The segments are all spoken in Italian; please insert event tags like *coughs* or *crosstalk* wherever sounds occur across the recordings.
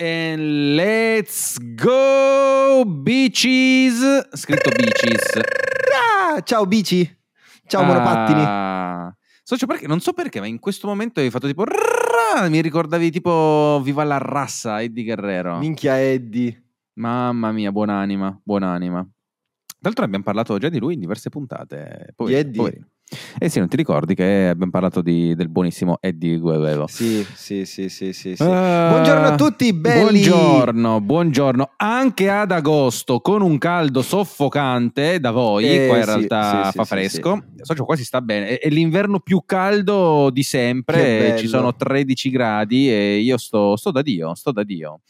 and let's go bitches. Scritto bitches. Ah, ciao bici. Ciao monopattini. Ah. Socio, perché, non so perché, ma in questo momento hai fatto tipo... Mi ricordavi tipo Viva la razza, Eddie Guerrero. Minchia Eddie. Mamma mia, buonanima, buonanima. Tra l'altro abbiamo parlato già di lui in diverse puntate. Poverino, Di Eddie? poverino. Eh sì, non ti ricordi che abbiamo parlato di- del buonissimo Eddie Guerrero. Sì, sì, sì, sì, sì. sì. Ah, Buongiorno a tutti, belli. Buongiorno, buongiorno. Anche ad agosto con un caldo soffocante da voi, Eh, qua in sì, realtà sì, fa fresco. Socio, qua si sta bene. È, l'inverno più caldo di sempre, ci sono 13 gradi e io sto, sto da Dio, sto da Dio.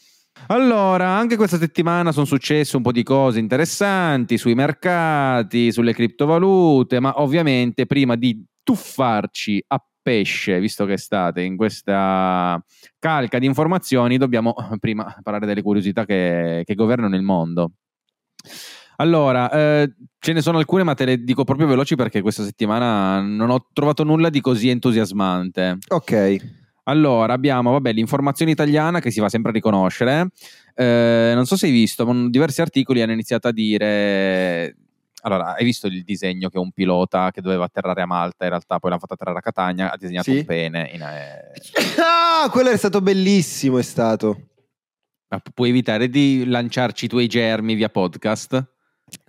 Allora, anche questa settimana sono successe un po' di cose interessanti sui mercati, sulle criptovalute, ma ovviamente prima di tuffarci a pesce, visto che state in questa calca di informazioni, dobbiamo prima parlare delle curiosità che, che governano il mondo. Allora, eh, ce ne sono alcune, ma te le dico proprio veloci perché questa settimana non ho trovato nulla di così entusiasmante. Ok. Allora, abbiamo vabbè, l'informazione italiana che si va sempre a riconoscere. Eh, non so se hai visto, ma diversi articoli hanno iniziato a dire. Allora, hai visto il disegno che un pilota che doveva atterrare a Malta, in realtà poi l'ha fatto atterrare a Catania, ha disegnato Sì. un pene. in- eh, *coughs* Ah, quello è stato bellissimo, è stato. ma puoi evitare di lanciarci i tuoi germi via podcast?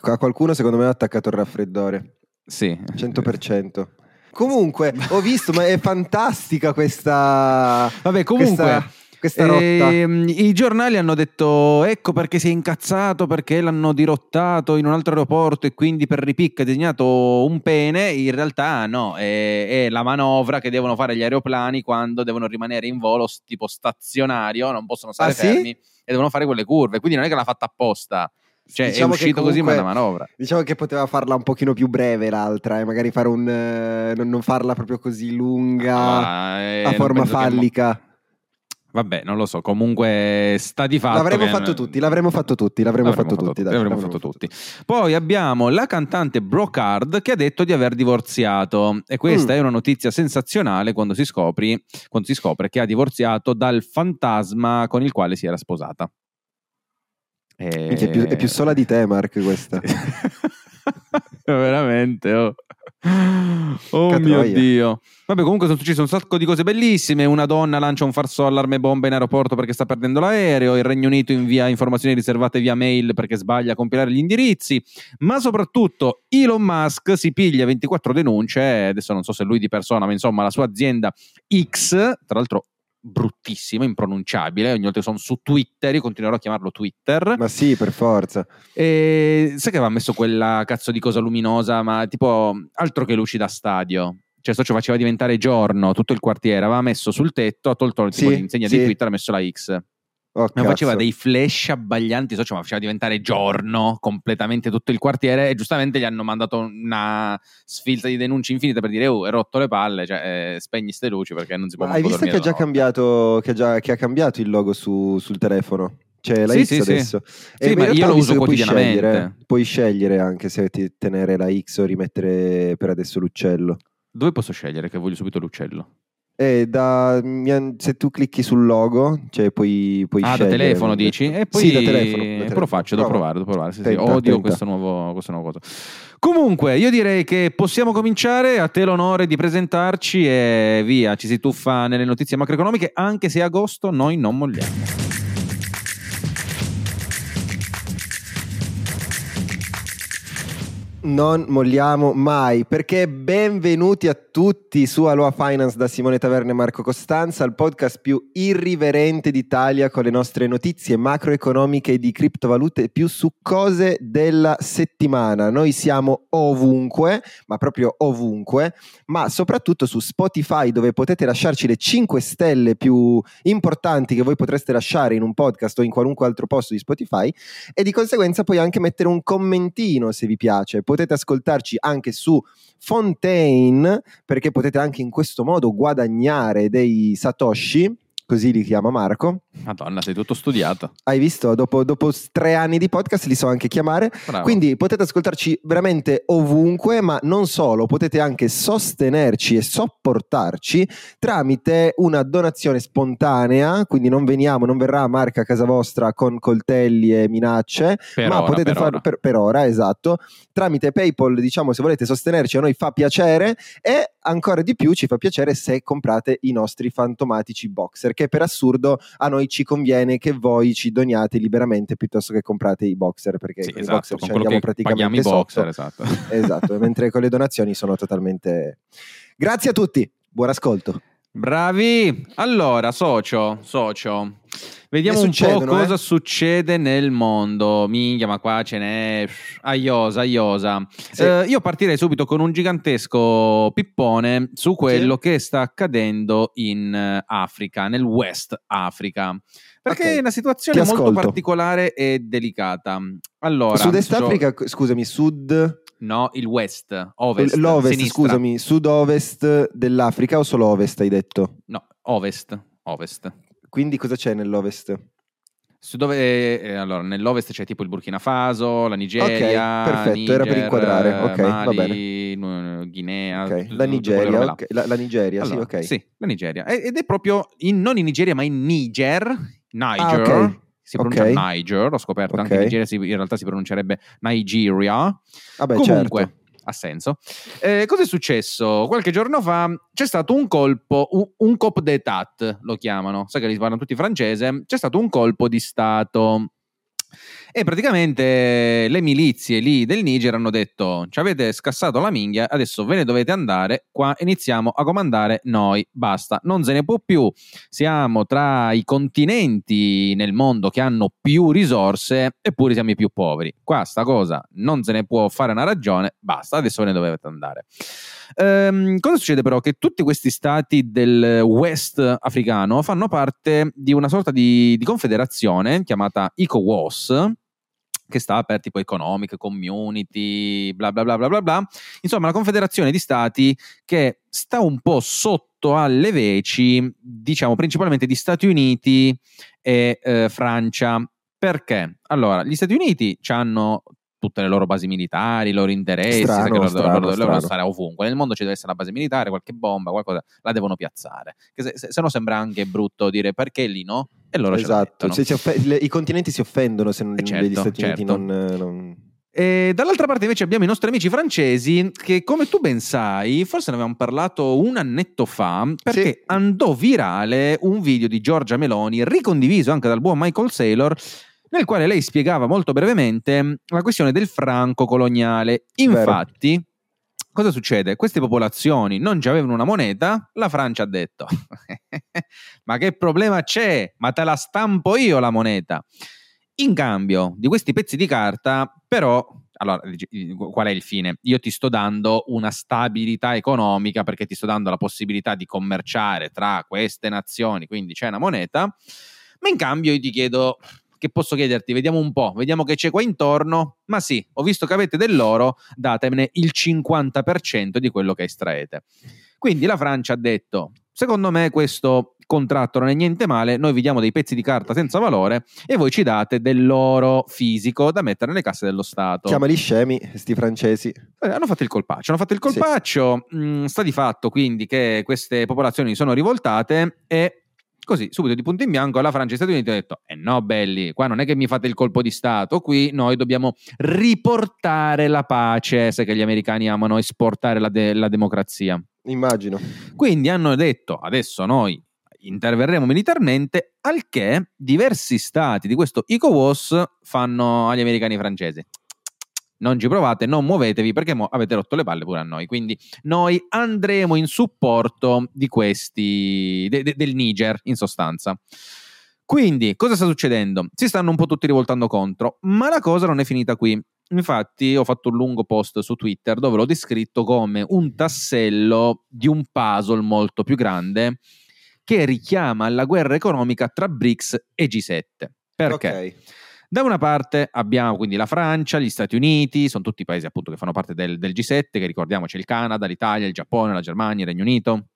A qualcuno secondo me ha attaccato il raffreddore. Sì. 100%. Comunque, ho visto, ma è fantastica questa... Vabbè, comunque. Questa, ehm, I giornali hanno detto ecco perché si è incazzato perché l'hanno dirottato in un altro aeroporto e quindi per ripicca ha disegnato un pene. In realtà no, è, è la manovra che devono fare gli aeroplani quando devono rimanere in volo tipo stazionario, non possono stare Ah, sì? fermi e devono fare quelle curve. Quindi non è che l'ha fatta apposta. Cioè Diciamo è uscito così ma comunque- una manovra. Diciamo che poteva farla un pochino più breve l'altra, e magari fare un... eh, non, non farla proprio così lunga, Ma, eh, a forma penso che fallica. Vabbè, non lo so. Comunque sta di fatto. L'avremmo che- fatto tutti, l'avremmo fatto tutti, l'avremmo, fatto, tutti. dai, l'avremmo fatto tutti. Poi abbiamo la cantante Brocard che ha detto di aver divorziato e questa Mm. è una notizia sensazionale quando si, scopri, quando si scopre che ha divorziato dal fantasma con il quale si era sposata. E- È, più, è più sola di te, Mark, questa. *laughs* Veramente, oh. Oh mio. Dio. Vabbè, comunque sono successe un sacco di cose bellissime. Una donna lancia un falso allarme bomba in aeroporto perché sta perdendo l'aereo. Il Regno Unito invia informazioni riservate via mail perché sbaglia a compilare gli indirizzi. Ma soprattutto Elon Musk si piglia 24 denunce. Adesso non so se lui di persona, ma insomma la sua azienda X, tra l'altro bruttissimo, impronunciabile. Ogni volta che sono su Twitter, io continuerò a chiamarlo Twitter. Ma sì, per forza. E sai che aveva messo quella cazzo di cosa luminosa, ma tipo altro che luci da stadio. Cioè, sto ci faceva diventare giorno tutto il quartiere. Aveva messo sul tetto, ha tolto tipo, Sì, l'insegna sì. di Twitter, ha messo la X. Oh, Ma faceva dei flash abbaglianti, socio, ma faceva diventare giorno completamente tutto il quartiere. E giustamente gli hanno mandato una sfilza di denunce infinite per dire: Oh, hai rotto le palle, cioè, eh, spegni ste luci perché non si può Ma hai visto che ha già la notte." cambiato, che ha, già- che ha cambiato il logo su- sul telefono? C'è la Sì, X sì, sì. adesso. Sì, in ma io lo uso che puoi quotidianamente. scegliere, puoi scegliere anche se ti- tenere la X o rimettere per adesso l'uccello. Dove posso scegliere che voglio subito l'uccello? E da, se tu clicchi sul logo, cioè puoi, puoi Ah, da telefono dici? E poi Sì, da telefono. da telefono. lo faccio, devo Prova. provare, devo provare. Sì, sì, Tenta, Odio tenta. questo nuovo, questo nuovo cosa. Comunque, io direi che possiamo cominciare. A te l'onore di presentarci e via, ci si tuffa nelle notizie macroeconomiche, anche se agosto noi non molliamo. Non molliamo mai, perché benvenuti a tutti su Aloha Finance da Simone Taverne e Marco Costanza, il podcast più irriverente d'Italia con le nostre notizie macroeconomiche di criptovalute più succose della settimana. Noi siamo ovunque, ma proprio ovunque, ma soprattutto su Spotify dove potete lasciarci le 5 stelle più importanti che voi potreste lasciare in un podcast o in qualunque altro posto di Spotify e di conseguenza puoi anche mettere un commentino se vi piace. Potete ascoltarci anche su Fontaine perché potete anche in questo modo guadagnare dei satoshi. Così li chiama Marco. Madonna, sei tutto studiato. Hai visto? Dopo, dopo tre anni di podcast li so anche chiamare. Bravo. Quindi potete ascoltarci veramente ovunque, ma non solo, potete anche sostenerci e sopportarci tramite una donazione spontanea, quindi non veniamo, non verrà Marca a casa vostra con coltelli e minacce, Per ma ora, potete farlo per, per ora, esatto, tramite PayPal, diciamo, se volete sostenerci a noi fa piacere e ancora di più ci fa piacere se comprate i nostri fantomatici boxer, che per assurdo a noi ci conviene che voi ci doniate liberamente piuttosto che comprate i boxer, perché Sì, con i esatto, boxer con ci andiamo praticamente i boxer, esatto. Esatto, mentre con le donazioni sono totalmente... *laughs* Grazie a tutti, buon ascolto. Bravi! Allora, socio, socio, vediamo un po' cosa eh? succede nel mondo. Minchia, ma qua ce n'è aiosa, aiosa. Sì. Eh, io partirei subito con un gigantesco pippone su quello che sta accadendo in eh, Africa, nel West Africa. Perché Ok, è una situazione molto particolare e delicata. Allora, Sud-Est Africa, scusami, sud... No, il West, Ovest, l'ovest, sinistra. scusami, sud-ovest dell'Africa o solo ovest hai detto? No, Ovest, Ovest. Quindi cosa c'è nell'ovest? Su dove, eh, allora, nell'ovest c'è tipo il Burkina Faso, la Nigeria, Ok, perfetto, era per Niger, inquadrare, ok, va Mali, nu- Guinea, Ok, tutte La Nigeria, là. ok, la, la Nigeria, Allora, sì, ok. Sì, la Nigeria. Ed è proprio in- non in Nigeria, ma in Niger. Niger. Ah, ok. Si pronuncia Ok. Niger, ho scoperto. Anche Ok. in Nigeria si- in realtà si pronuncerebbe Nigeria. Vabbè, Comunque, certo. ha senso. Eh, cosa è successo? Qualche giorno fa c'è stato un colpo, un, un cop d'état lo chiamano, sai che li parlano tutti francese, c'è stato un colpo di Stato. E praticamente le milizie lì del Niger hanno detto: Ci avete scassato la minghia, adesso ve ne dovete andare. Qua iniziamo a comandare noi. Basta, non se ne può più. Siamo tra i continenti nel mondo che hanno più risorse, eppure siamo i più poveri. Qua sta cosa non se ne può fare una ragione. Basta, adesso ve ne dovete andare. Ehm, cosa succede però? Che tutti questi stati del West africano fanno parte di una sorta di, di confederazione chiamata ECOWAS, che sta per tipo economic, community, bla bla bla bla bla bla. Insomma, una confederazione di stati che sta un po' sotto alle veci, diciamo principalmente di Stati Uniti e eh, Francia. Perché? Allora, gli Stati Uniti hanno tutte le loro basi militari, i loro interessi, Strano, loro, strano, loro- loro devono strano. stare ovunque. Nel mondo ci deve essere una base militare, qualche bomba, qualcosa, la devono piazzare. Che se, se- se no sembra anche brutto dire perché lì no? E loro ce la Esatto, si off- le- i continenti si offendono se non, Eh, certo, gli Stati Uniti certo. non... eh, non- E dall'altra parte invece abbiamo i nostri amici francesi che come tu ben sai, forse ne avevamo parlato un annetto fa, perché Sì. andò virale un video di Giorgia Meloni, ricondiviso anche dal buon Michael Saylor, nel quale lei spiegava molto brevemente la questione del franco coloniale. Infatti, cosa succede? Queste popolazioni non già avevano una moneta, la Francia ha detto, *laughs* ma che problema c'è? Ma te la stampo io la moneta. In cambio di questi pezzi di carta, però, allora, qual è il fine? Io ti sto dando una stabilità economica perché ti sto dando la possibilità di commerciare tra queste nazioni, quindi c'è una moneta, ma in cambio io ti chiedo, che posso chiederti? Vediamo un po', vediamo che c'è qua intorno, ma sì, ho visto che avete dell'oro, datemene il 50% di quello che estraete. Quindi la Francia ha detto, secondo me questo contratto non è niente male, noi vi diamo dei pezzi di carta senza valore e voi ci date dell'oro fisico da mettere nelle casse dello Stato. Chiamali scemi, sti francesi. Eh, hanno fatto il colpaccio, hanno fatto il colpaccio, mh, sta di fatto quindi che queste popolazioni sono rivoltate e così subito di punto in bianco la Francia e gli Stati Uniti hanno detto eh no belli, qua non è che mi fate il colpo di Stato, qui noi dobbiamo riportare la pace, sai che gli americani amano esportare la, de- la democrazia. Immagino. Quindi hanno detto adesso noi interverremo militarmente, al che diversi stati di questo ECOWAS fanno agli americani e francesi. Non ci provate, non muovetevi perché avete rotto le palle pure a noi. Quindi noi andremo in supporto di questi, de- de- del Niger in sostanza. Quindi cosa sta succedendo? Si stanno un po' tutti rivoltando contro, ma la cosa non è finita qui. Infatti ho fatto un lungo post su Twitter dove l'ho descritto come un tassello di un puzzle molto più grande che richiama la guerra economica tra BRICS e G7. Perché? Ok. Da una parte abbiamo quindi la Francia, gli Stati Uniti, sono tutti paesi appunto che fanno parte del, del G7, che ricordiamo c'è il Canada, l'Italia, il Giappone, la Germania, il Regno Unito.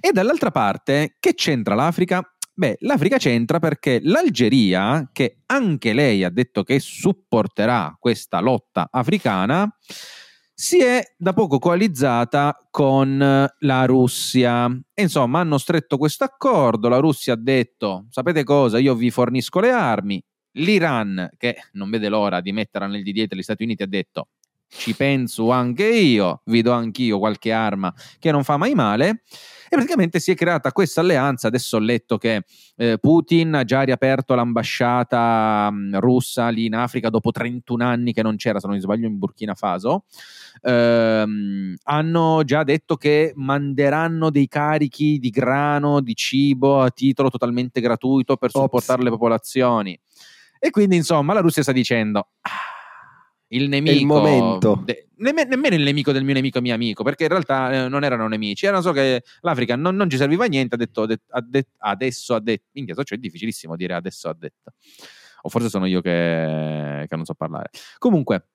E dall'altra parte, che c'entra l'Africa? Beh, l'Africa c'entra perché l'Algeria, che anche lei ha detto che supporterà questa lotta africana, si è da poco coalizzata con la Russia. Insomma, hanno stretto questo accordo. La Russia ha detto: sapete cosa? Io vi fornisco le armi. L'Iran, che non vede l'ora di metterla nel di dietro gli Stati Uniti, ha detto: ci penso anche io, vi do anch'io qualche arma che non fa mai male. E praticamente si è creata questa alleanza. Adesso ho letto che eh, Putin ha già riaperto l'ambasciata mh, mm, russa lì in Africa dopo 31 anni che non c'era, se non mi sbaglio, in Burkina Faso. Ehm, hanno già detto che manderanno dei carichi di grano, di cibo a titolo totalmente gratuito per supportare le popolazioni. E quindi, insomma, la Russia sta dicendo. Ah, il nemico. il momento. De, nemm- nemmeno il nemico del mio nemico mio amico, perché in realtà eh, non erano nemici, erano solo che l'Africa non, non ci serviva a niente, ha detto, de- ha de- adesso ha detto, minchia, so, cioè è difficilissimo dire adesso ha detto, o forse sono io che, che non so parlare. Comunque,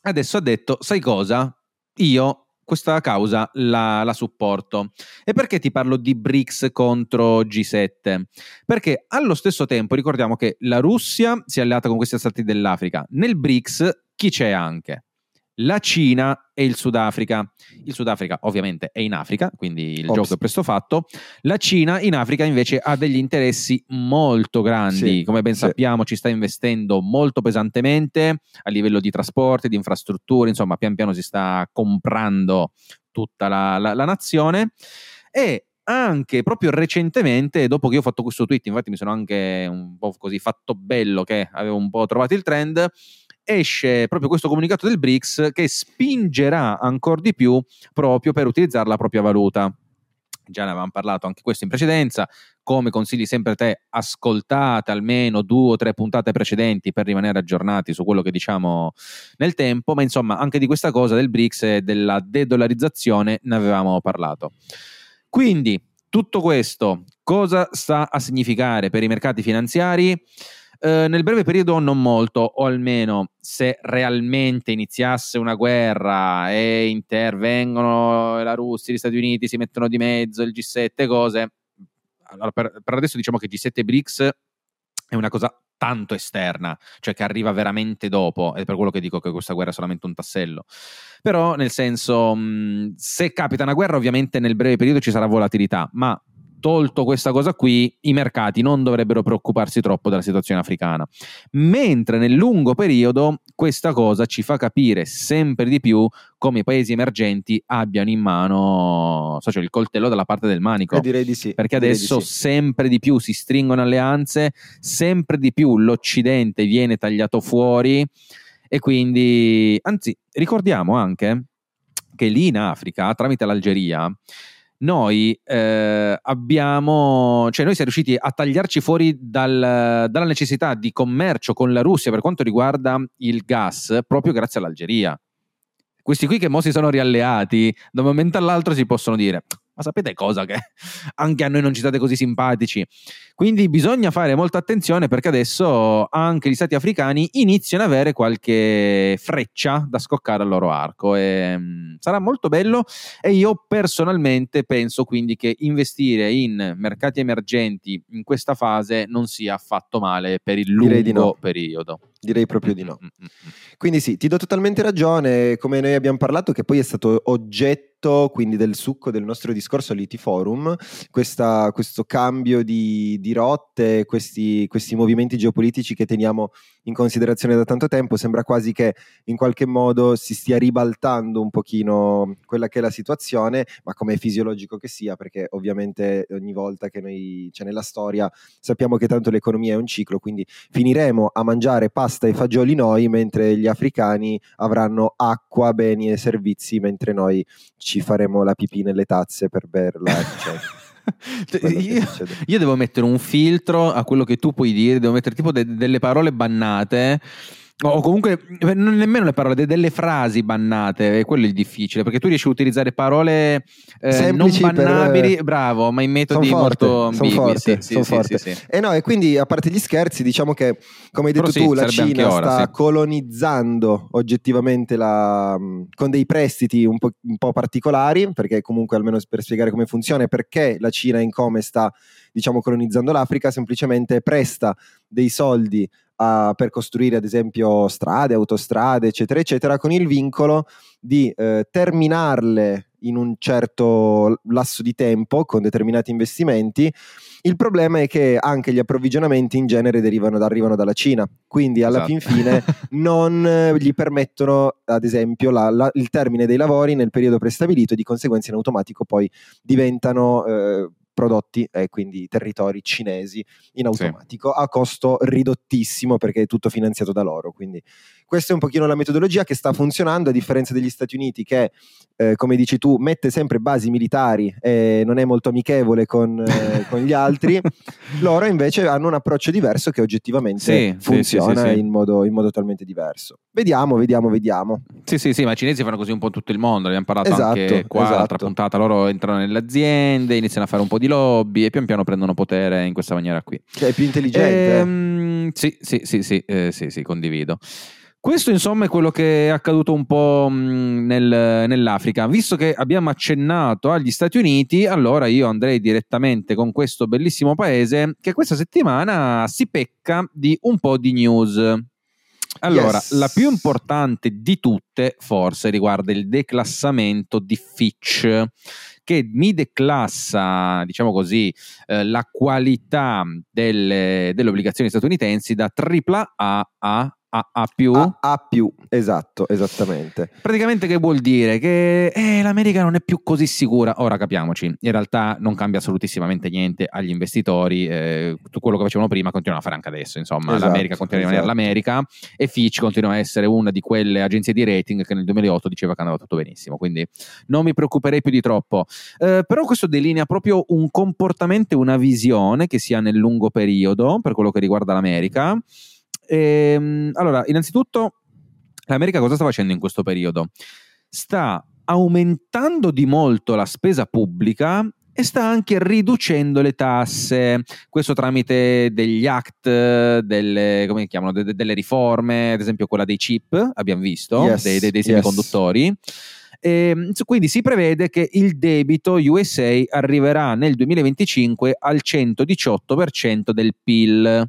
adesso ha detto, sai cosa? Io questa causa la, la, supporto. E perché ti parlo di BRICS contro G7? Perché allo stesso tempo ricordiamo che la Russia si è alleata con questi stati dell'Africa. Nel BRICS chi c'è anche? La Cina e il Sudafrica. Il Sudafrica ovviamente è in Africa, quindi il Ops. gioco è presto fatto. La Cina in Africa invece ha degli interessi molto grandi, sì, come ben sì. sappiamo ci sta investendo molto pesantemente a livello di trasporti, di infrastrutture, insomma pian piano si sta comprando tutta la, la, la nazione e anche proprio recentemente, dopo che io ho fatto questo tweet, infatti mi sono anche un po' così fatto bello che avevo un po' trovato il trend, esce proprio questo comunicato del BRICS che spingerà ancora di più proprio per utilizzare la propria valuta. Già ne avevamo parlato anche questo in precedenza, come consigli sempre te, ascoltate almeno due o tre puntate precedenti per rimanere aggiornati su quello che diciamo nel tempo, ma insomma anche di questa cosa del BRICS e della de-dollarizzazione ne avevamo parlato. Quindi tutto questo cosa sta a significare per i mercati finanziari? Eh, nel breve periodo non molto, o almeno se realmente iniziasse una guerra e intervengono la Russia, gli Stati Uniti, si mettono di mezzo, il G7, cose. Allora, per, per adesso diciamo che G7 e BRICS è una cosa tanto esterna, cioè che arriva veramente dopo, è per quello che dico che questa guerra è solamente un tassello. Però, nel senso, se capita una guerra, ovviamente nel breve periodo ci sarà volatilità, ma tolto questa cosa qui, i mercati non dovrebbero preoccuparsi troppo della situazione africana. Mentre nel lungo periodo questa cosa ci fa capire sempre di più come i paesi emergenti abbiano in mano so, cioè il coltello dalla parte del manico. Eh, direi di sì. Perché adesso di sì. sempre di più si stringono alleanze, sempre di più l'Occidente viene tagliato fuori e quindi, anzi, ricordiamo anche che lì in Africa, tramite l'Algeria, noi eh, abbiamo, cioè noi siamo riusciti a tagliarci fuori dal, dalla necessità di commercio con la Russia per quanto riguarda il gas proprio grazie all'Algeria. Questi qui che mo si sono rialleati, da un momento all'altro si possono dire ma sapete cosa che *laughs* anche a noi non ci state così simpatici? Quindi bisogna fare molta attenzione perché adesso anche gli stati africani iniziano ad avere qualche freccia da scoccare al loro arco e um, sarà molto bello e io personalmente penso quindi che investire in mercati emergenti in questa fase non sia affatto male per il lungo no. periodo. Direi proprio di no. Quindi sì, ti do totalmente ragione, come noi abbiamo parlato, che poi è stato oggetto quindi del succo del nostro discorso all'IT Forum, questa, questo cambio di, di rotte, questi, questi, movimenti geopolitici che teniamo in considerazione da tanto tempo, sembra quasi che in qualche modo si stia ribaltando un pochino quella che è la situazione, ma come è fisiologico che sia, perché ovviamente ogni volta che noi, c'è cioè nella storia, sappiamo che tanto l'economia è un ciclo, quindi finiremo a mangiare pasta pasta e fagioli noi, mentre gli africani avranno acqua, beni e servizi, mentre noi ci faremo la pipì nelle tazze per berla. *laughs* Cioè. io, io, devo mettere un filtro a quello che tu puoi dire, devo mettere tipo de- delle parole bannate o comunque non nemmeno le parole, delle frasi bannate, e quello è il difficile, perché tu riesci a utilizzare parole eh, non bannabili, per... bravo, ma in metodi forte, molto ambigui. Sono forte, sì, son sì, forte. Sì, e no, e quindi a parte gli scherzi, diciamo che, come hai detto Però tu, la Cina ora, sta colonizzando oggettivamente la, con dei prestiti un po', un po' particolari, perché comunque almeno per spiegare come funziona, perché la Cina in come sta diciamo colonizzando l'Africa, semplicemente presta dei soldi a, per costruire ad esempio strade, autostrade, eccetera, eccetera, con il vincolo di eh, terminarle in un certo lasso di tempo con determinati investimenti. Il problema è che anche gli approvvigionamenti in genere derivano, arrivano dalla Cina, quindi alla esatto. fin fine *laughs* non eh, gli permettono, ad esempio, la, la, il termine dei lavori nel periodo prestabilito e di conseguenza in automatico poi diventano eh, prodotti e quindi territori cinesi in automatico sì. a costo ridottissimo perché è tutto finanziato da loro. Quindi questa è un pochino la metodologia che sta funzionando a differenza degli Stati Uniti che, eh, come dici tu, mette sempre basi militari e non è molto amichevole con, eh, *laughs* con gli altri. Loro invece hanno un approccio diverso che oggettivamente sì, funziona sì, in modo, in, modo, totalmente diverso. Vediamo, vediamo, vediamo. Sì, sì, sì, ma i cinesi fanno così un po' tutto il mondo, ne abbiamo parlato esatto, anche qua, esatto. l'altra puntata, loro entrano nelle aziende, iniziano a fare un po' di lobby e pian piano prendono potere in questa maniera qui. Che è più intelligente. Ehm, sì, sì, sì, sì, eh, sì, sì, condivido. Questo insomma è quello che è accaduto un po' nel, nell'Africa. Visto che abbiamo accennato agli Stati Uniti, allora io andrei direttamente con questo bellissimo paese che questa settimana si pecca di un po' di news. Allora, yes. la più importante di tutte forse riguarda il declassamento di Fitch che mi declassa, diciamo così, eh, la qualità delle, delle obbligazioni statunitensi da AAA a a, A più? A, A più, esatto, esattamente. Praticamente che vuol dire? Che eh, l'America non è più così sicura. Ora capiamoci, in realtà non cambia assolutissimamente niente agli investitori. Eh, tutto quello che facevano prima continua a fare anche adesso. Insomma, esatto, l'America continua esatto. a rimanere l'America e Fitch continua a essere una di quelle agenzie di rating che nel 2008 diceva che andava tutto benissimo. Quindi non mi preoccuperei più di troppo. Eh, però questo delinea proprio un comportamento e una visione che sia nel lungo periodo per quello che riguarda l'America Ehm, allora, innanzitutto, l'America cosa sta facendo in questo periodo? Sta aumentando di molto la spesa pubblica e sta anche riducendo le tasse, questo tramite degli act, delle, come chiamano, de, de, delle riforme, ad esempio quella dei chip, abbiamo visto, yes, dei, dei, dei semiconduttori. Yes. Ehm, e, quindi si prevede che il debito USA arriverà nel 2025 al 118% del PIL.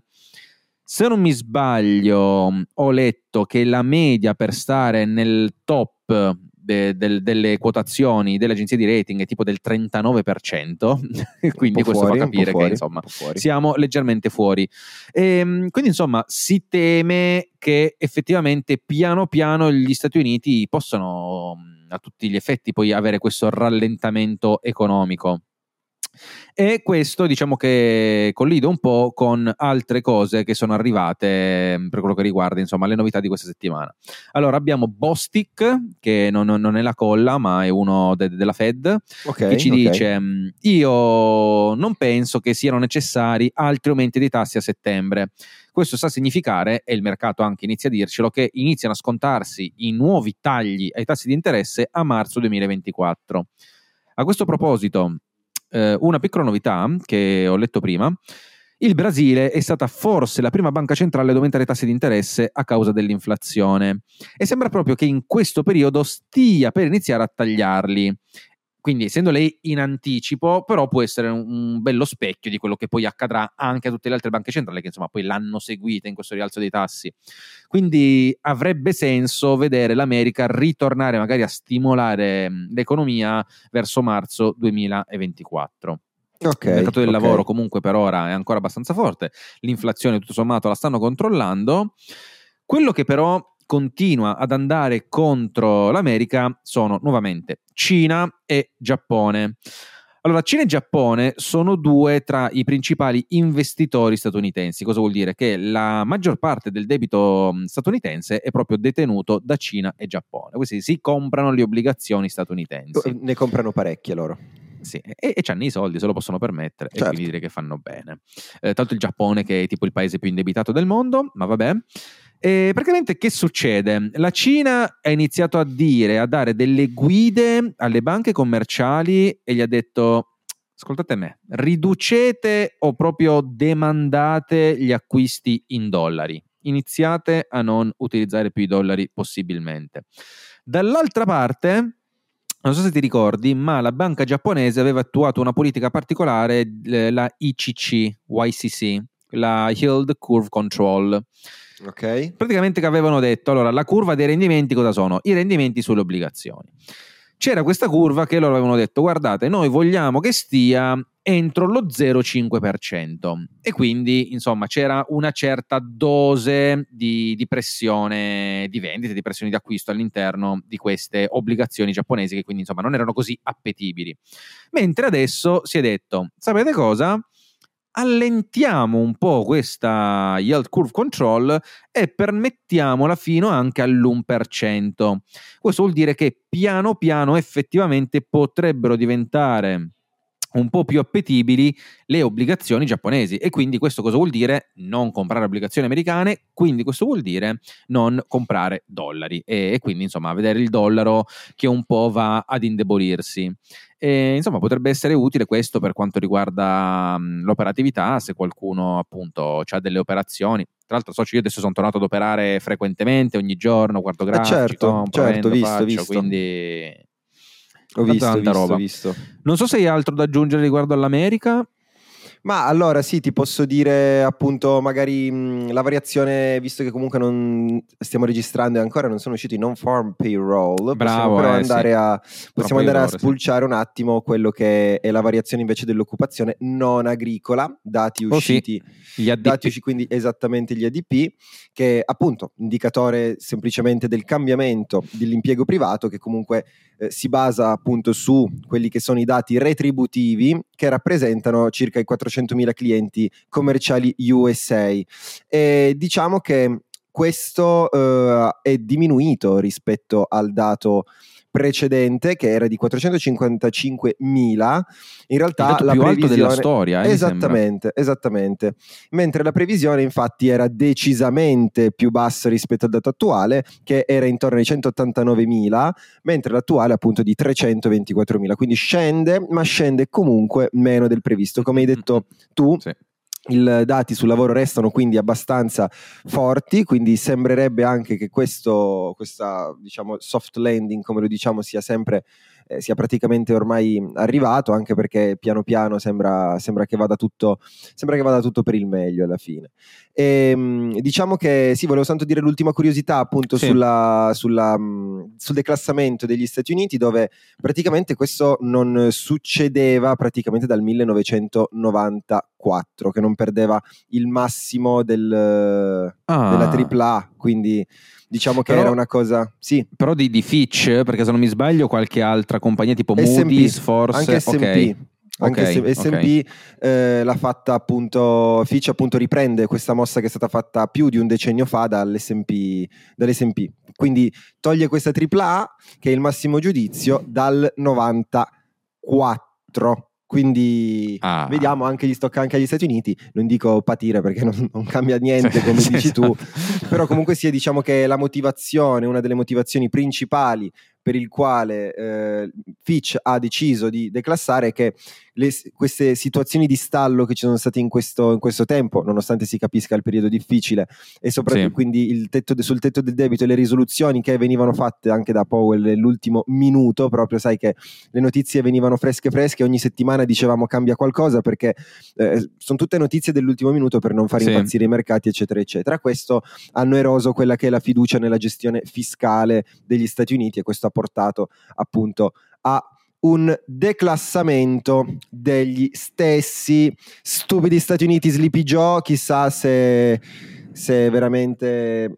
Se non mi sbaglio, ho letto che la media per stare nel top de, de, delle quotazioni delle agenzie di rating è tipo del 39%, *laughs* quindi questo fuori, fa capire fuori, che insomma siamo leggermente fuori. E, ehm, quindi insomma si teme che effettivamente piano piano gli Stati Uniti possano a tutti gli effetti poi avere questo rallentamento economico. E questo diciamo che collide un po' con altre cose che sono arrivate mm, per quello che riguarda insomma le novità di questa settimana. Allora abbiamo Bostic, che non, non è la colla ma è uno de- della Fed, okay, che ci okay. dice mm, io non penso che siano necessari altri aumenti dei tassi a settembre. Questo sta a significare, e il mercato anche inizia a dircelo, che iniziano a scontarsi i nuovi tagli ai tassi di interesse a marzo 2024. A questo proposito, eh, una piccola novità che ho letto prima. Il Brasile è stata forse la prima banca centrale ad aumentare i tassi di interesse a causa dell'inflazione e sembra proprio che in questo periodo stia per iniziare a tagliarli quindi, essendo lei in anticipo, però può essere un, un, bello specchio di quello che poi accadrà anche a tutte le altre banche centrali che insomma poi l'hanno seguita in questo rialzo dei tassi. Quindi avrebbe senso vedere l'America ritornare magari a stimolare l'economia verso marzo 2024. Okay, il mercato del okay. lavoro comunque per ora è ancora abbastanza forte, l'inflazione tutto sommato la stanno controllando. Quello che però continua ad andare contro l'America sono nuovamente Cina e Giappone. Allora, Cina e Giappone sono due tra i principali investitori statunitensi. Cosa vuol dire? Che la maggior parte del debito statunitense è proprio detenuto da Cina e Giappone. Questi si comprano le obbligazioni statunitensi. Ne comprano parecchie loro. Sì, e, e hanno i soldi, se lo possono permettere, certo. e quindi dire che fanno bene. Eh, tanto il Giappone che è tipo il paese più indebitato del mondo, ma vabbè. E praticamente che succede? La Cina ha iniziato a dire, a dare delle guide alle banche commerciali e gli ha detto ascoltate me, riducete o proprio demandate gli acquisti in dollari. Iniziate a non utilizzare più i dollari possibilmente. Dall'altra parte, non so se ti ricordi, ma la banca giapponese aveva attuato una politica particolare, la ICC, YCC, la Yield Curve Control. Ok. Praticamente che avevano detto, allora, la curva dei rendimenti cosa sono? I rendimenti sulle obbligazioni c'era questa curva che loro avevano detto guardate noi vogliamo che stia entro lo 0,5% e quindi insomma c'era una certa dose di, di, pressione di vendita, di pressione di acquisto all'interno di queste obbligazioni giapponesi che quindi insomma non erano così appetibili. Mentre adesso si è detto, sapete cosa? Allentiamo un po' questa yield curve control e permettiamola fino anche all'1%. Questo vuol dire che piano piano effettivamente potrebbero diventare un po' più appetibili le obbligazioni giapponesi e quindi questo cosa vuol dire? Non comprare obbligazioni americane, quindi questo vuol dire non comprare dollari e, e quindi insomma vedere il dollaro che un po' va ad indebolirsi. E, insomma potrebbe essere utile questo per quanto riguarda mh, l'operatività se qualcuno appunto ha delle operazioni. Tra l'altro so io adesso sono tornato ad operare frequentemente ogni giorno, guardo grafici, eh certo, compro, certo, vendo, visto, faccio, visto. quindi Ho visto, tanta visto, roba. visto. non so se hai altro da aggiungere riguardo all'America. Ma allora sì, ti posso dire appunto magari mh, la variazione, visto che comunque non stiamo registrando e ancora non sono usciti i non-farm payroll, possiamo Bravo, però eh, andare, sì. a, possiamo andare a errore, sì. spulciare un attimo quello che è la variazione invece dell'occupazione non agricola, dati Oh, sì. usciti Gli ADP. dati usciti quindi esattamente gli ADP, che è appunto indicatore semplicemente del cambiamento dell'impiego privato che comunque eh, si basa appunto su quelli che sono i dati retributivi che rappresentano circa i 400.000 clienti commerciali USA. E diciamo che questo eh, è diminuito rispetto al dato precedente che era di 455.000 in realtà la più alto della previsione- storia, eh. Esattamente, esattamente. Mentre la previsione infatti era decisamente più bassa rispetto al dato attuale, che era intorno ai 189.000, mentre l'attuale appunto di 324.000. Quindi scende, ma scende comunque meno del previsto. Come hai detto tu, Sì. I dati sul lavoro restano quindi abbastanza forti, quindi sembrerebbe anche che questo questa, diciamo, soft landing, come lo diciamo, sia sempre eh, sia praticamente ormai arrivato, anche perché piano piano sembra, sembra, che vada tutto, sembra che vada tutto per il meglio alla fine. E, mh, diciamo che sì, volevo soltanto dire l'ultima curiosità appunto Sì. sulla, sulla, sul declassamento degli Stati Uniti, dove praticamente questo non succedeva praticamente dal 1994, che non perdeva il massimo del, Ah. della AAA, quindi diciamo che Però- era una cosa... Sì, Però di, di Fitch, perché se non mi sbaglio qualche altra compagnia tipo S&P, Moody's forse. anche S&P. Ok. Anche Ok, se- ok. S&P eh, l'ha fatta appunto Fitch appunto riprende questa mossa che è stata fatta più di un decennio fa dall'S&P, dall'S&P. quindi toglie questa AAA che è il massimo giudizio dal 94 quindi Ah. vediamo anche gli stock anche agli Stati Uniti non dico patire perché non, non cambia niente come dici tu esatto. però comunque sia diciamo che la motivazione una delle motivazioni principali per il quale eh, Fitch ha deciso di declassare è che le- queste situazioni di stallo che ci sono state in questo, in questo tempo, nonostante si capisca il periodo difficile, e soprattutto Sì. quindi il tetto de- sul tetto del debito e le risoluzioni che venivano fatte anche da Powell nell'ultimo minuto, proprio sai che le notizie venivano fresche fresche, ogni settimana dicevamo cambia qualcosa perché eh, sono tutte notizie dell'ultimo minuto per non far Sì. impazzire i mercati, eccetera, eccetera. Questo hanno eroso quella che è la fiducia nella gestione fiscale degli Stati Uniti e questo ha portato appunto a un declassamento degli stessi stupidi Stati Uniti Sleepy Joe chissà se, se veramente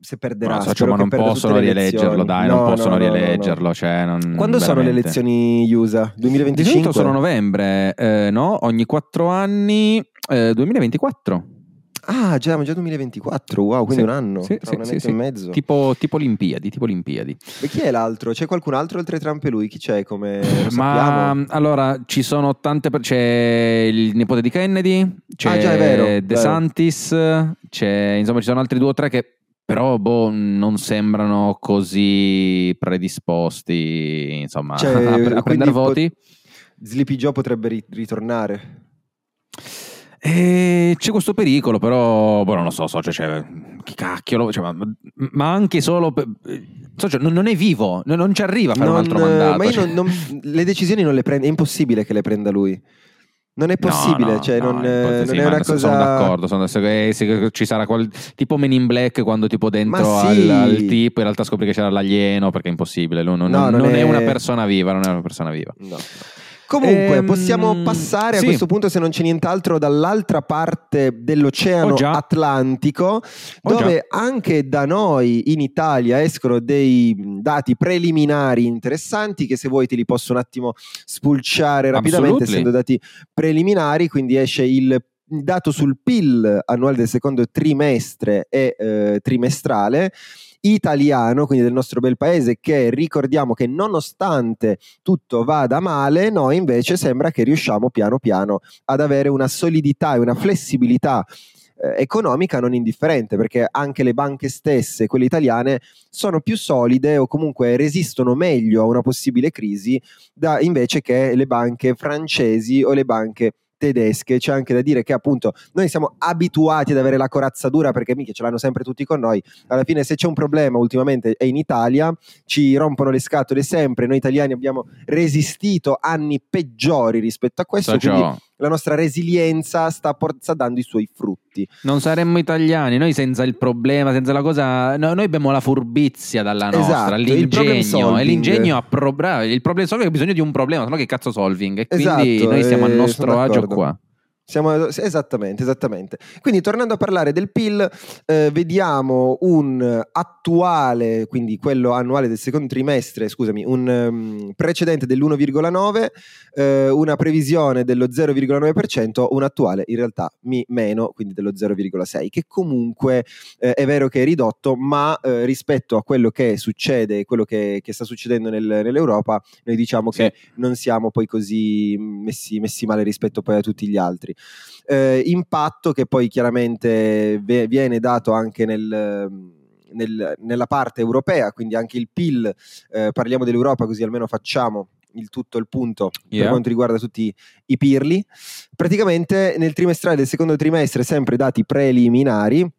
se perderà No, so, cioè, ma non possono elezioni. dai, No, non no, possono no, rileggerlo. Cioè, non- quando sono le veramente. elezioni USA? Di 2025? solito sono novembre, eh, no? Ogni quattro anni, eh, 2024. Ah, già, già 2024, wow, quindi Sì, un anno, sì, sì, un sì. e mezzo. Tipo, tipo Olimpiadi, tipo Olimpiadi. E chi è l'altro? C'è qualcun altro oltre Trump e lui? Chi c'è come Ma allora ci sono tante. per- C'è il nipote di Kennedy, c'è Ah, già, è vero, De. Santis, c'è insomma ci sono altri due o tre che però boh, non sembrano così predisposti insomma, cioè, *laughs* a, a prendere voti. Po- Sleepy Joe potrebbe ri- ritornare. E c'è questo pericolo, però boh, non lo so, so cioè, chi cacchio, cioè, ma, ma, anche solo... So, cioè, non, non, è vivo, non, ci arriva a fare non, un altro mandato. Ma io cioè. non, le decisioni non le prende, è impossibile che le prenda lui. Non è possibile, no, no, cioè no, non, non sì, è una cosa... Sono d'accordo, sono, se, se, ci sarà qual... tipo Men in Black quando tipo dentro sì. al, al, tipo in realtà scopri che c'era l'alieno perché è impossibile, lui non, non è... è... una persona viva, non è una persona viva. No. Comunque, ehm, possiamo passare a questo punto, se non c'è nient'altro, dall'altra parte dell'Oceano oh Atlantico, oh dove già. anche da noi in Italia escono dei dati preliminari interessanti che se vuoi te li posso un attimo spulciare rapidamente, Absolutely. essendo dati preliminari, quindi esce il dato sul PIL annuale del secondo trimestre e eh, trimestrale italiano, quindi del nostro bel paese, che ricordiamo che nonostante tutto vada male, noi invece sembra che riusciamo piano piano ad avere una solidità e una flessibilità eh, economica non indifferente perché anche le banche stesse, quelle italiane, sono più solide o comunque resistono meglio a una possibile crisi da, invece che le banche francesi o le banche tedesche. C'è anche da dire che appunto noi siamo abituati ad avere la corazza dura perché mica ce l'hanno sempre tutti con noi. Alla fine se c'è un problema ultimamente è in Italia, ci rompono le scatole sempre, noi italiani abbiamo resistito anni peggiori rispetto a questo. So quindi la nostra resilienza sta, por- sta, dando i suoi frutti. Non saremmo italiani, noi senza il problema, senza la cosa, no, noi abbiamo la furbizia dalla nostra, esatto, l'ingegno, e l'ingegno ha pro- il problem solving ha bisogno di un problema, se no che cazzo solving, e quindi esatto, noi siamo a nostro agio qua. Siamo, esattamente, esattamente. Quindi tornando a parlare del PIL, eh, vediamo un attuale, quindi quello annuale del secondo trimestre, scusami, un um, precedente dell'1,9, eh, una previsione dello 0,9%, un attuale in realtà mi, meno, quindi dello 0,6, che comunque eh, è vero che è ridotto, ma eh, rispetto a quello che succede, quello che, che sta succedendo nel, nell'Europa, noi diciamo sì. che non siamo poi così messi, messi male rispetto poi a tutti gli altri eh, impatto che poi chiaramente v- viene dato anche nel... Nel, nella parte europea, quindi anche il PIL, eh, parliamo dell'Europa così almeno facciamo il tutto il punto yeah. per quanto riguarda tutti i pirli. Praticamente nel trimestrale del secondo trimestre, sempre dati preliminari,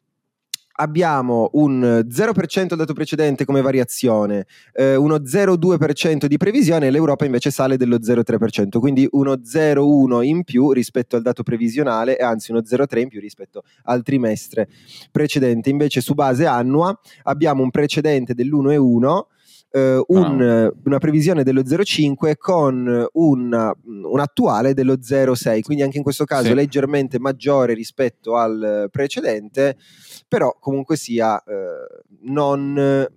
abbiamo un 0% dato precedente come variazione, eh, uno 0,2% di previsione e l'Europa invece sale dello 0,3%, quindi uno 0,1 in più rispetto al dato previsionale e anzi uno 0,3 in più rispetto al trimestre precedente. Invece su base annua abbiamo un precedente dell'1,1 Uh, un, wow. una previsione dello 0,5 con un, un attuale dello 0,6, quindi anche in questo caso sì. leggermente maggiore rispetto al precedente, però comunque sia eh, non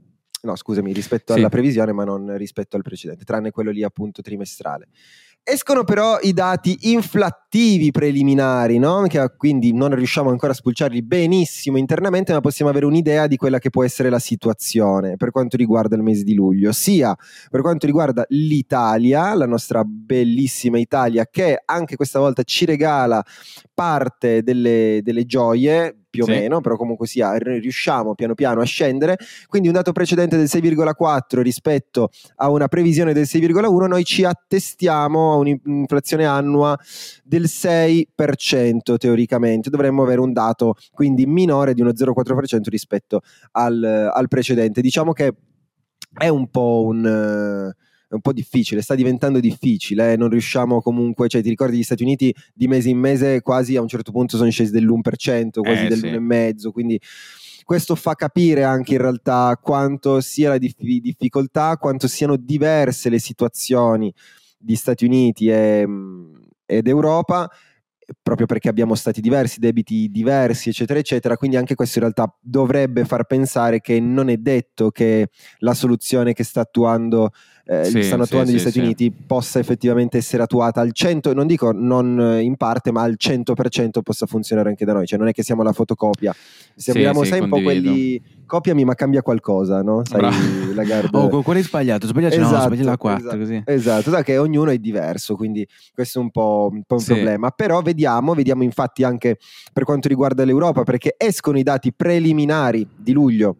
no scusami rispetto sì. alla previsione ma non rispetto al precedente tranne quello lì appunto trimestrale Escono però i dati inflattivi preliminari, no? che quindi non riusciamo ancora a spulciarli benissimo internamente, ma possiamo avere un'idea di quella che può essere la situazione per quanto riguarda il mese di luglio, sia per quanto riguarda l'Italia, la nostra bellissima Italia, che anche questa volta ci regala parte delle, delle gioie, più o sì. meno, però comunque sia, riusciamo piano piano a scendere. Quindi un dato precedente del 6,4 rispetto a una previsione del 6,1, noi ci attestiamo a un'inflazione annua del 6% teoricamente. Dovremmo avere un dato quindi minore di uno 0,4% rispetto al, al precedente. Diciamo che è un po' un è un po' difficile, sta diventando difficile, eh? non riusciamo comunque, cioè ti ricordi gli Stati Uniti di mese in mese quasi a un certo punto sono scesi dell'1%, quasi eh, dell'1,5%, sì. quindi questo fa capire anche in realtà quanto sia la dif- difficoltà, quanto siano diverse le situazioni di Stati Uniti e, ed Europa proprio perché abbiamo stati diversi, debiti diversi, eccetera, eccetera. Quindi anche questo in realtà dovrebbe far pensare che non è detto che la soluzione che sta attuando eh, sì, stanno attuando sì, gli sì, Stati Uniti possa effettivamente essere attuata al 100, non dico non in parte, ma al 100% possa funzionare anche da noi, cioè non è che siamo la fotocopia. Sembriamo, sai, un po' quelli copiami ma cambia qualcosa, no? Sai, la *laughs* Lagarde. Oh, quello è sbagliato, sbagliato, esatto, no, sbagliato la 4, esatto, così. Esatto, da che ognuno è diverso, quindi questo è un po', un, po un problema. Però vediamo, vediamo infatti anche per quanto riguarda l'Europa, perché escono i dati preliminari di luglio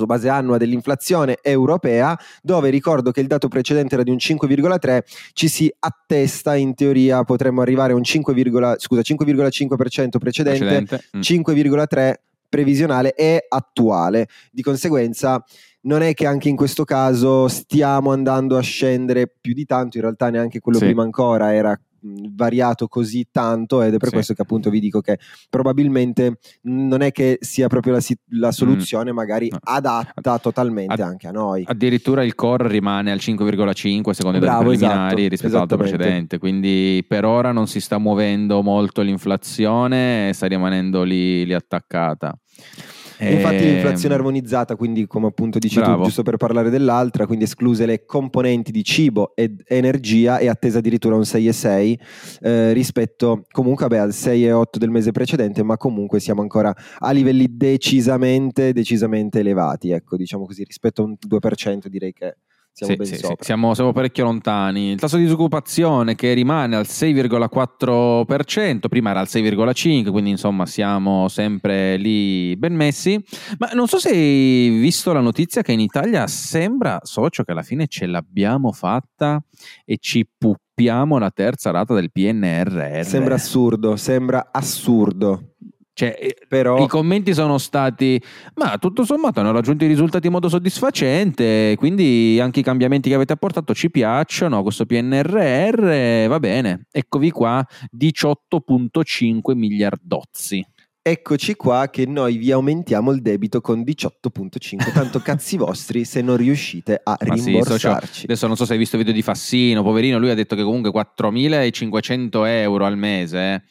su base annua dell'inflazione europea, dove ricordo che il dato precedente era di un 5,3, ci si attesta in teoria potremmo arrivare a un 5, scusa, 5,5% precedente, precedente. Mm. 5,3 previsionale e attuale. Di conseguenza non è che anche in questo caso stiamo andando a scendere più di tanto, in realtà neanche quello sì. prima ancora era variato così tanto ed è per sì. questo che appunto vi dico che probabilmente non è che sia proprio la, la mm. soluzione mm. magari no. adatta totalmente Ad, anche a noi. Addirittura il core rimane al 5,5 secondo i dati preliminari esatto, rispetto all'anno precedente, quindi per ora non si sta muovendo molto l'inflazione, sta rimanendo lì, lì attaccata. E... Infatti l'inflazione ehm, armonizzata, quindi come appunto dici Bravo. tu, giusto per parlare dell'altra, quindi escluse le componenti di cibo ed energia è attesa addirittura un 6,6 eh, rispetto comunque vabbè, al 6,8 del mese precedente, ma comunque siamo ancora a livelli decisamente, decisamente elevati, ecco diciamo così, rispetto a un 2% direi che siamo, sì, sì, siamo, siamo, parecchio lontani. Il tasso di disoccupazione che rimane al 6,4%, prima era al 6,5%, quindi insomma siamo sempre lì ben messi. Ma non so se hai visto la notizia che in Italia sembra, socio, che alla fine ce l'abbiamo fatta e ci puppiamo la terza rata del PNRR. Sembra assurdo, sembra assurdo. Cioè, eh, Però... I commenti sono stati, ma tutto sommato hanno raggiunto i risultati in modo soddisfacente, quindi anche i cambiamenti che avete apportato ci piacciono, questo PNRR va bene, eccovi qua 18.5 miliardozzi. Eccoci qua che noi vi aumentiamo il debito con 18.5, tanto *laughs* cazzi vostri se non riuscite a rimborsarci. Sì, adesso non so se hai visto il video di Fassino, poverino, lui ha detto che comunque 4.500 euro al mese...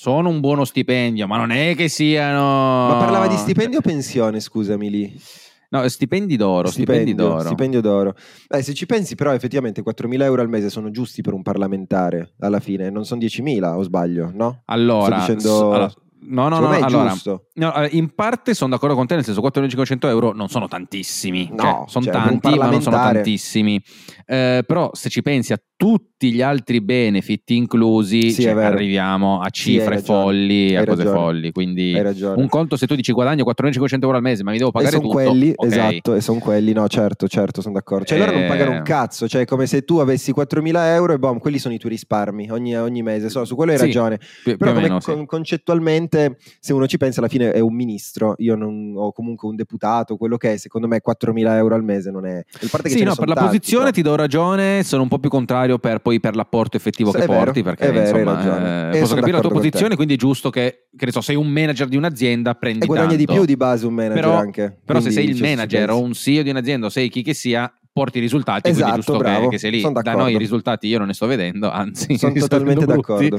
Eh sono un buono stipendio, ma non è che siano. Ma parlava di stipendio o pensione, scusami lì. No, stipendi d'oro, stipendio, stipendi d'oro. Stipendio d'oro. Eh, se ci pensi, però, effettivamente 4.000 euro al mese sono giusti per un parlamentare alla fine, non sono 10.000 o sbaglio, no? Allora, Sto dicendo... allora No, no, no, allora, no, in parte sono d'accordo con te, nel senso 4.500 euro non sono tantissimi, no, cioè, sono cioè, tanti, ma non sono tantissimi. Eh, però se ci pensi a tutti gli altri benefit inclusi, sì, cioè, arriviamo a cifre sì, folli, a cose folli. Quindi un conto se tu dici guadagno 4.500 euro al mese, ma mi devo pagare e tutto. Quelli, okay. Esatto, e sono quelli, no, certo, certo, sono d'accordo. Cioè eh... loro non pagano un cazzo, cioè come se tu avessi 4.000 euro e boom, quelli sono i tuoi risparmi ogni, ogni mese. So, su quello hai sì, ragione. Più, però più come meno, concettualmente, se uno ci pensa, alla fine è un ministro. Io non ho comunque un deputato, quello che è, secondo me 4.000 euro al mese non è... sì, no, per la tanti, posizione però. ti do ragione, sono un po' più contrario per, poi per l'apporto effettivo che vero, porti, perché vero, insomma, eh, posso capire la tua posizione, quindi è giusto che, che ne so, sei un manager di un'azienda, prendi e guadagni tanto. di più di base un manager però, anche. Però se sei il manager o un CEO di un'azienda o sei chi che sia, porti i risultati, esatto, quindi giusto bravo, che, che sei lì. Da noi i risultati io non ne sto vedendo, anzi, *laughs* sono totalmente d'accordo.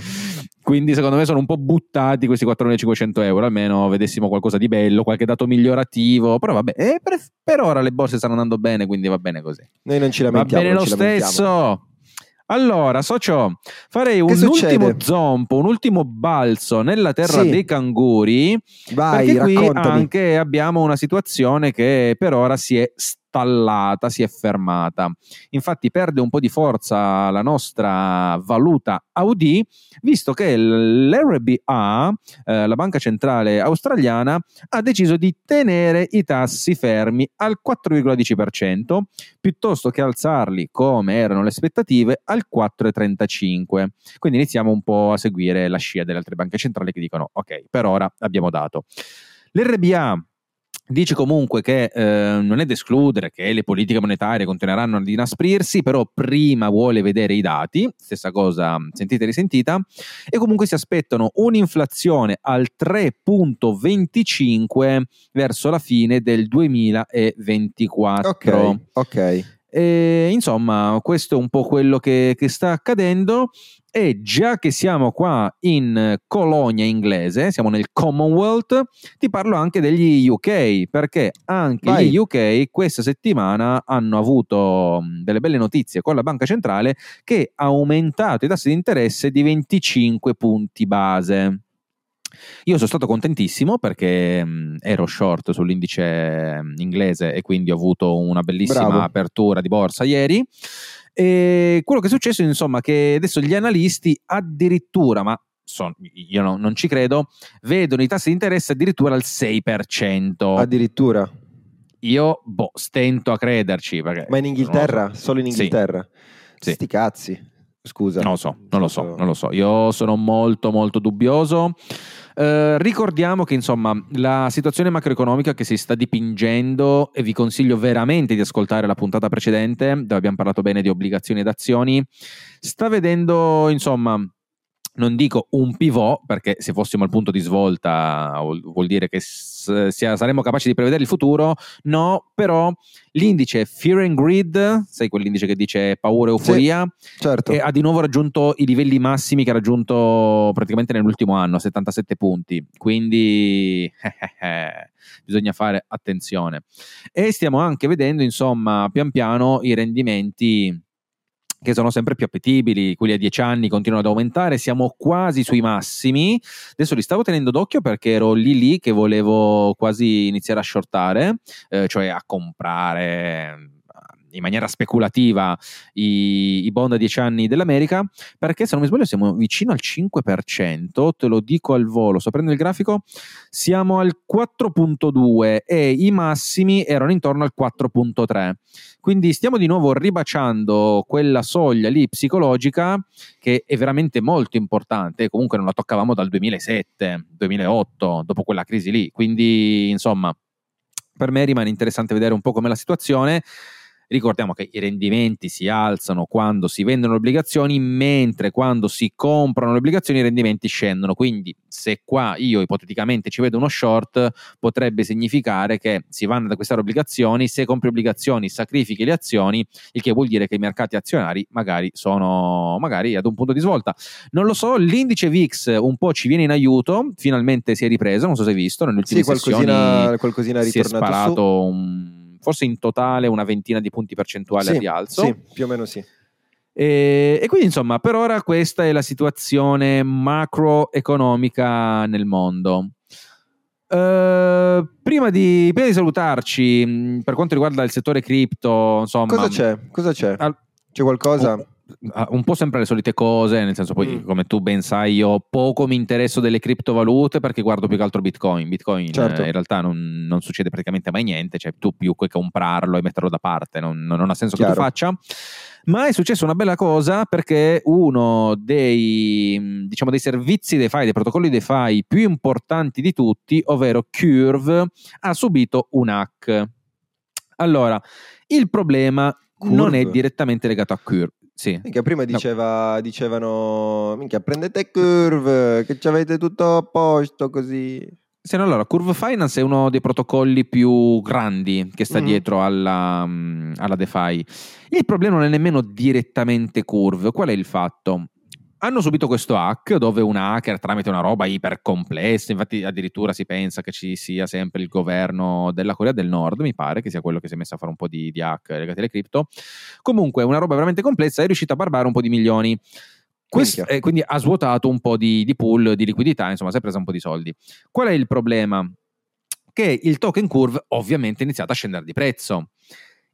Quindi secondo me sono un po' buttati questi 4.500 euro, almeno vedessimo qualcosa di bello, qualche dato migliorativo, però vabbè, eh, per, per, ora le borse stanno andando bene, quindi va bene così. Noi non ci lamentiamo. Va bene lo stesso. Allora, socio, farei un ultimo zompo, un ultimo balzo nella terra sì. dei canguri. Vai, perché qui raccontami. anche abbiamo una situazione che per ora si è stallata, si è fermata. Infatti perde un po' di forza la nostra valuta AUD, visto che l'RBA, eh, la banca centrale australiana, ha deciso di tenere i tassi fermi al 4,10% piuttosto che alzarli come erano le aspettative al 4,35%. Quindi iniziamo un po' a seguire la scia delle altre banche centrali che dicono ok, per ora abbiamo dato. L'RBA Dice comunque che eh, non è da escludere che le politiche monetarie continueranno ad inasprirsi, però prima vuole vedere i dati, stessa cosa sentita e risentita, e comunque si aspettano un'inflazione al 3.25 verso la fine del 2024. Ok, ok. E, insomma, questo è un po' quello che, che, sta accadendo. E già che siamo qua in colonia inglese, siamo nel Commonwealth, ti parlo anche degli UK, perché anche Vai. gli UK questa settimana hanno avuto delle belle notizie con la banca centrale che ha aumentato i tassi di interesse di 25 punti base. Io sono stato contentissimo perché mh, ero short sull'indice inglese e quindi ho avuto una bellissima Bravo. apertura di borsa ieri. E quello che è successo, insomma, che adesso gli analisti addirittura, ma son, io no, non ci credo, vedono i tassi di interesse addirittura al 6%. Addirittura. io boh, stento a crederci. Perché Ma in Inghilterra? so. Solo in Inghilterra? Sì. Sti cazzi. Scusa. Non lo so, non lo so, non lo so. Io sono molto molto dubbioso. Eh, ricordiamo che insomma la situazione macroeconomica che si sta dipingendo e vi consiglio veramente di ascoltare la puntata precedente dove abbiamo parlato bene di obbligazioni ed azioni sta vedendo insomma non dico un pivot, perché se fossimo al punto di svolta vuol dire che s- sia- saremmo capaci di prevedere il futuro, no, però l'indice Fear and Greed, sai quell'indice che dice paura e euforia, Certo. e ha di nuovo raggiunto i livelli massimi che ha raggiunto praticamente nell'ultimo anno, 77 punti, quindi bisogna fare attenzione. E stiamo anche vedendo, insomma, pian piano i rendimenti che sono sempre più appetibili, quelli a 10 anni continuano ad aumentare, siamo quasi sui massimi. Adesso li stavo tenendo d'occhio perché ero lì lì che volevo quasi iniziare a shortare, eh, cioè a comprare in maniera speculativa i, i, bond a 10 anni dell'America, perché se non mi sbaglio siamo vicino al 5%, te lo dico al volo, sto prendendo il grafico, siamo al 4.2 e i massimi erano intorno al 4.3. Quindi stiamo di nuovo ribaciando quella soglia lì psicologica che è veramente molto importante, comunque non la toccavamo dal 2007, 2008, dopo quella crisi lì. Quindi, insomma, per me rimane interessante vedere un po' com'è la situazione. Ricordiamo che i rendimenti si alzano quando si vendono le obbligazioni, mentre quando si comprano le obbligazioni i rendimenti scendono. Quindi, se qua io ipoteticamente ci vedo uno short, potrebbe significare che si vanno ad acquistare obbligazioni. Se compri obbligazioni, sacrifichi le azioni, il che vuol dire che i mercati azionari magari sono magari ad un punto di svolta. Non lo so, l'indice VIX un po' ci viene in aiuto. Finalmente si è ripreso. Non so se hai visto, nelle ultime sì, qualcosina, qualcosina si è sparato su. un forse in totale una ventina di punti percentuali sì, a rialzo. Sì, più o meno sì. E, e, quindi insomma, per ora questa è la situazione macroeconomica nel mondo. Uh, prima, di, prima, di, salutarci, per quanto riguarda il settore cripto, insomma, cosa c'è? Cosa c'è? Al, c'è qualcosa? Un po' sempre le solite cose, nel senso poi mm. come tu ben sai io poco mi interesso delle criptovalute perché guardo più che altro Bitcoin, Bitcoin certo. eh, in realtà non, non, succede praticamente mai niente, cioè tu più che comprarlo e metterlo da parte, non, non ha senso Chiaro. che tu faccia. Ma è successa una bella cosa perché uno dei, diciamo, dei servizi DeFi, dei protocolli DeFi più importanti di tutti, ovvero Curve, ha subito un hack. Allora, il problema Curve. non è direttamente legato a Curve. Sì. Minchia, prima diceva, no. dicevano, minchia, prendete Curve, che ci avete tutto a posto così. Sì, no, allora, Curve Finance è uno dei protocolli più grandi che sta mm-hmm. dietro alla, alla DeFi. Il problema non è nemmeno direttamente Curve. Qual è il fatto? Hanno subito questo hack dove un hacker tramite una roba iper complessa, infatti addirittura si pensa che ci sia sempre il governo della Corea del Nord, mi pare che sia quello che si è messo a fare un po' di, di hack legati alle cripto. Comunque una roba veramente complessa, è riuscita a barbare un po' di milioni. Quest, eh, quindi ha svuotato un po' di, di pool, di liquidità, insomma si è presa un po' di soldi. Qual è il problema? Che il token curve ovviamente ha iniziato a scendere di prezzo.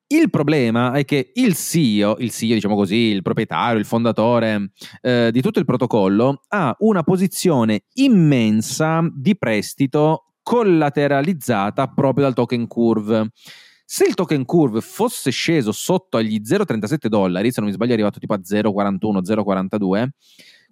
Il problema è che il CEO, il CEO diciamo così, il proprietario, il fondatore eh, di tutto il protocollo, ha una posizione immensa di prestito collateralizzata proprio dal token curve. Se il token curve fosse sceso sotto agli 0,37 dollari, se non mi sbaglio è arrivato tipo a 0,41, 0,42,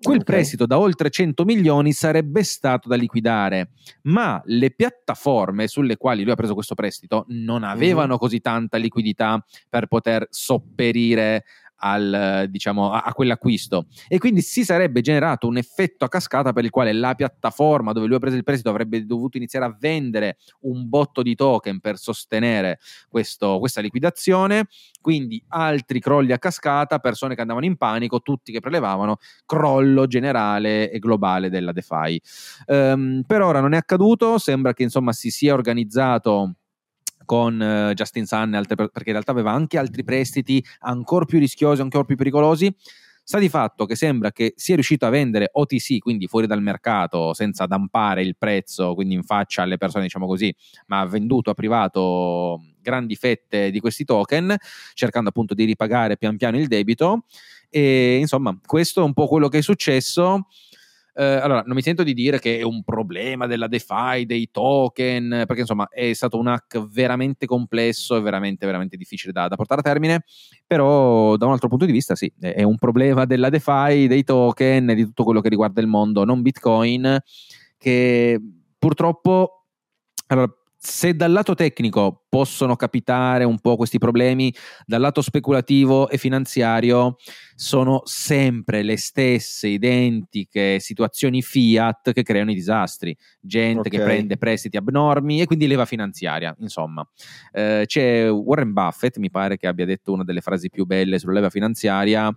quel okay. prestito da oltre 100 milioni sarebbe stato da liquidare, ma le piattaforme sulle quali lui ha preso questo prestito non avevano mm. così tanta liquidità per poter sopperire al, diciamo, a, a, quell'acquisto e quindi si sarebbe generato un effetto a cascata per il quale la piattaforma dove lui ha preso il prestito avrebbe dovuto iniziare a vendere un botto di token per sostenere questo, questa liquidazione quindi altri crolli a cascata, persone che andavano in panico, tutti che prelevavano, crollo generale e globale della DeFi. Um, per ora non è accaduto, sembra che insomma si sia organizzato con uh, Justin Sun, altre, perché in realtà aveva anche altri prestiti ancora più rischiosi, ancora più pericolosi. Sta di fatto che sembra che sia riuscito a vendere OTC, quindi fuori dal mercato, senza dampare il prezzo, quindi in faccia alle persone, diciamo così, ma ha venduto a privato grandi fette di questi token, cercando appunto di ripagare pian piano il debito. E insomma, questo è un po' quello che è successo. Eh, allora, non mi sento di dire che è un problema della DeFi, dei token, perché insomma è stato un hack veramente complesso e veramente, veramente difficile da, da portare a termine, però da un altro punto di vista sì, è un problema della DeFi, dei token e di tutto quello che riguarda il mondo non Bitcoin, che purtroppo... Allora, se dal lato tecnico possono capitare un po' questi problemi, dal lato speculativo e finanziario sono sempre le stesse identiche situazioni fiat che creano i disastri. Gente okay. che prende prestiti abnormi e quindi leva finanziaria, insomma. Eh, c'è Warren Buffett, mi pare che abbia detto una delle frasi più belle sulla leva finanziaria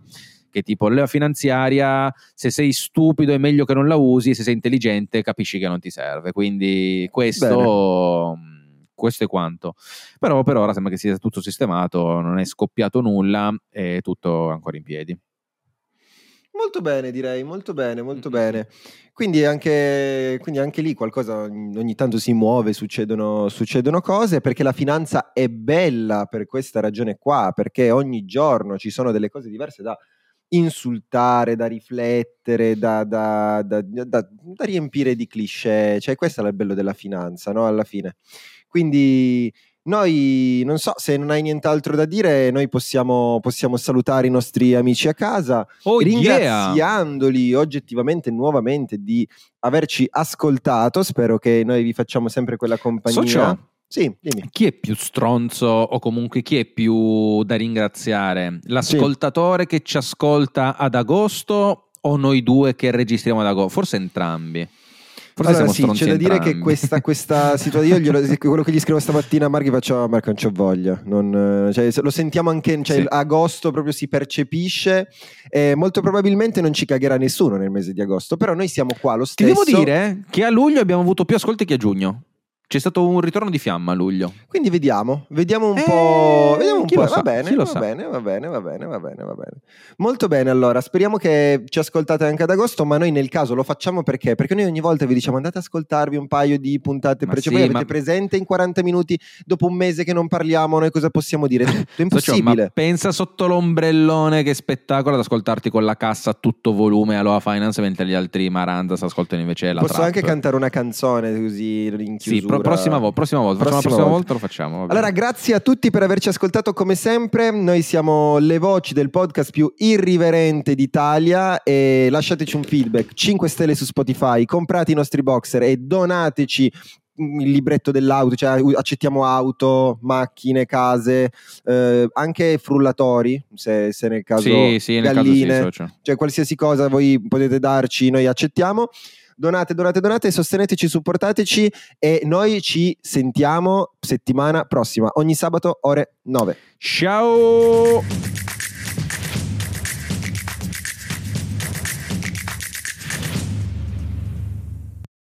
che tipo leva finanziaria, se sei stupido è meglio che non la usi, se sei intelligente capisci che non ti serve. Quindi questo... Bene questo è quanto. Però per ora sembra che sia tutto sistemato, non è scoppiato nulla, è tutto ancora in piedi. Molto bene, direi, molto bene, molto mm-hmm. bene. Quindi anche, quindi anche, lì qualcosa ogni tanto si muove, succedono, succedono, cose, perché la finanza è bella per questa ragione qua, perché ogni giorno ci sono delle cose diverse da insultare, da riflettere, da, da, da, da riempire di cliché. Cioè, questo è il bello della finanza, no? Alla fine. Quindi noi, non so, se non hai nient'altro da dire, noi possiamo, possiamo salutare i nostri amici a casa, oh, ringraziandoli yeah. oggettivamente nuovamente di averci ascoltato. Spero che noi vi facciamo sempre quella compagnia. Socio. Sì, dimmi. Chi è più stronzo o comunque chi è più da ringraziare? L'ascoltatore sì. che ci ascolta ad agosto o noi due che registriamo ad agosto? Forse entrambi. Forse allora sì, c'è da dire che questa, questa *laughs* situazione, io glielo, quello che gli scrivo stamattina a Marchi faccio, oh, Marco non c'ho voglia, non, cioè, lo sentiamo anche, cioè, sì. agosto proprio si percepisce, e molto probabilmente non ci cagherà nessuno nel mese di agosto, però noi siamo qua lo stesso. Ti devo dire che a luglio abbiamo avuto più ascolti che a giugno. C'è stato un ritorno di fiamma a luglio. Quindi vediamo, vediamo un eh, po'. Vediamo un po'. Va bene, va sa. bene, va bene, va bene, va bene, va bene. Molto bene, allora, speriamo che ci ascoltate anche ad agosto, ma noi nel caso lo facciamo perché? Perché noi ogni volta vi diciamo andate ad ascoltarvi un paio di puntate precedenti, sì, voi avete ma... presente in 40 minuti, dopo un mese che non parliamo, noi cosa possiamo dire? Tutto *laughs* impossibile. ma pensa sotto l'ombrellone che spettacolo ad ascoltarti con la cassa a tutto volume a Loa Finance mentre gli altri Marandas ascoltano invece la Posso trap. anche cantare una canzone così in chiusura? Sì, pro- prossima, vo- prossima volta, prossima, prossima volta. volta lo facciamo. Allora, grazie a tutti per averci ascoltato come sempre. Noi siamo le voci del podcast più irriverente d'Italia e lasciateci un feedback, 5 stelle su Spotify, comprate i nostri boxer e donateci il libretto dell'auto, cioè accettiamo auto, macchine, case, eh, anche frullatori, se, se nel caso sì, sì, galline, nel caso sì, cioè qualsiasi cosa voi potete darci, noi accettiamo donate, donate, donate, sosteneteci, supportateci e noi ci sentiamo settimana prossima, ogni sabato ore 9. Ciao!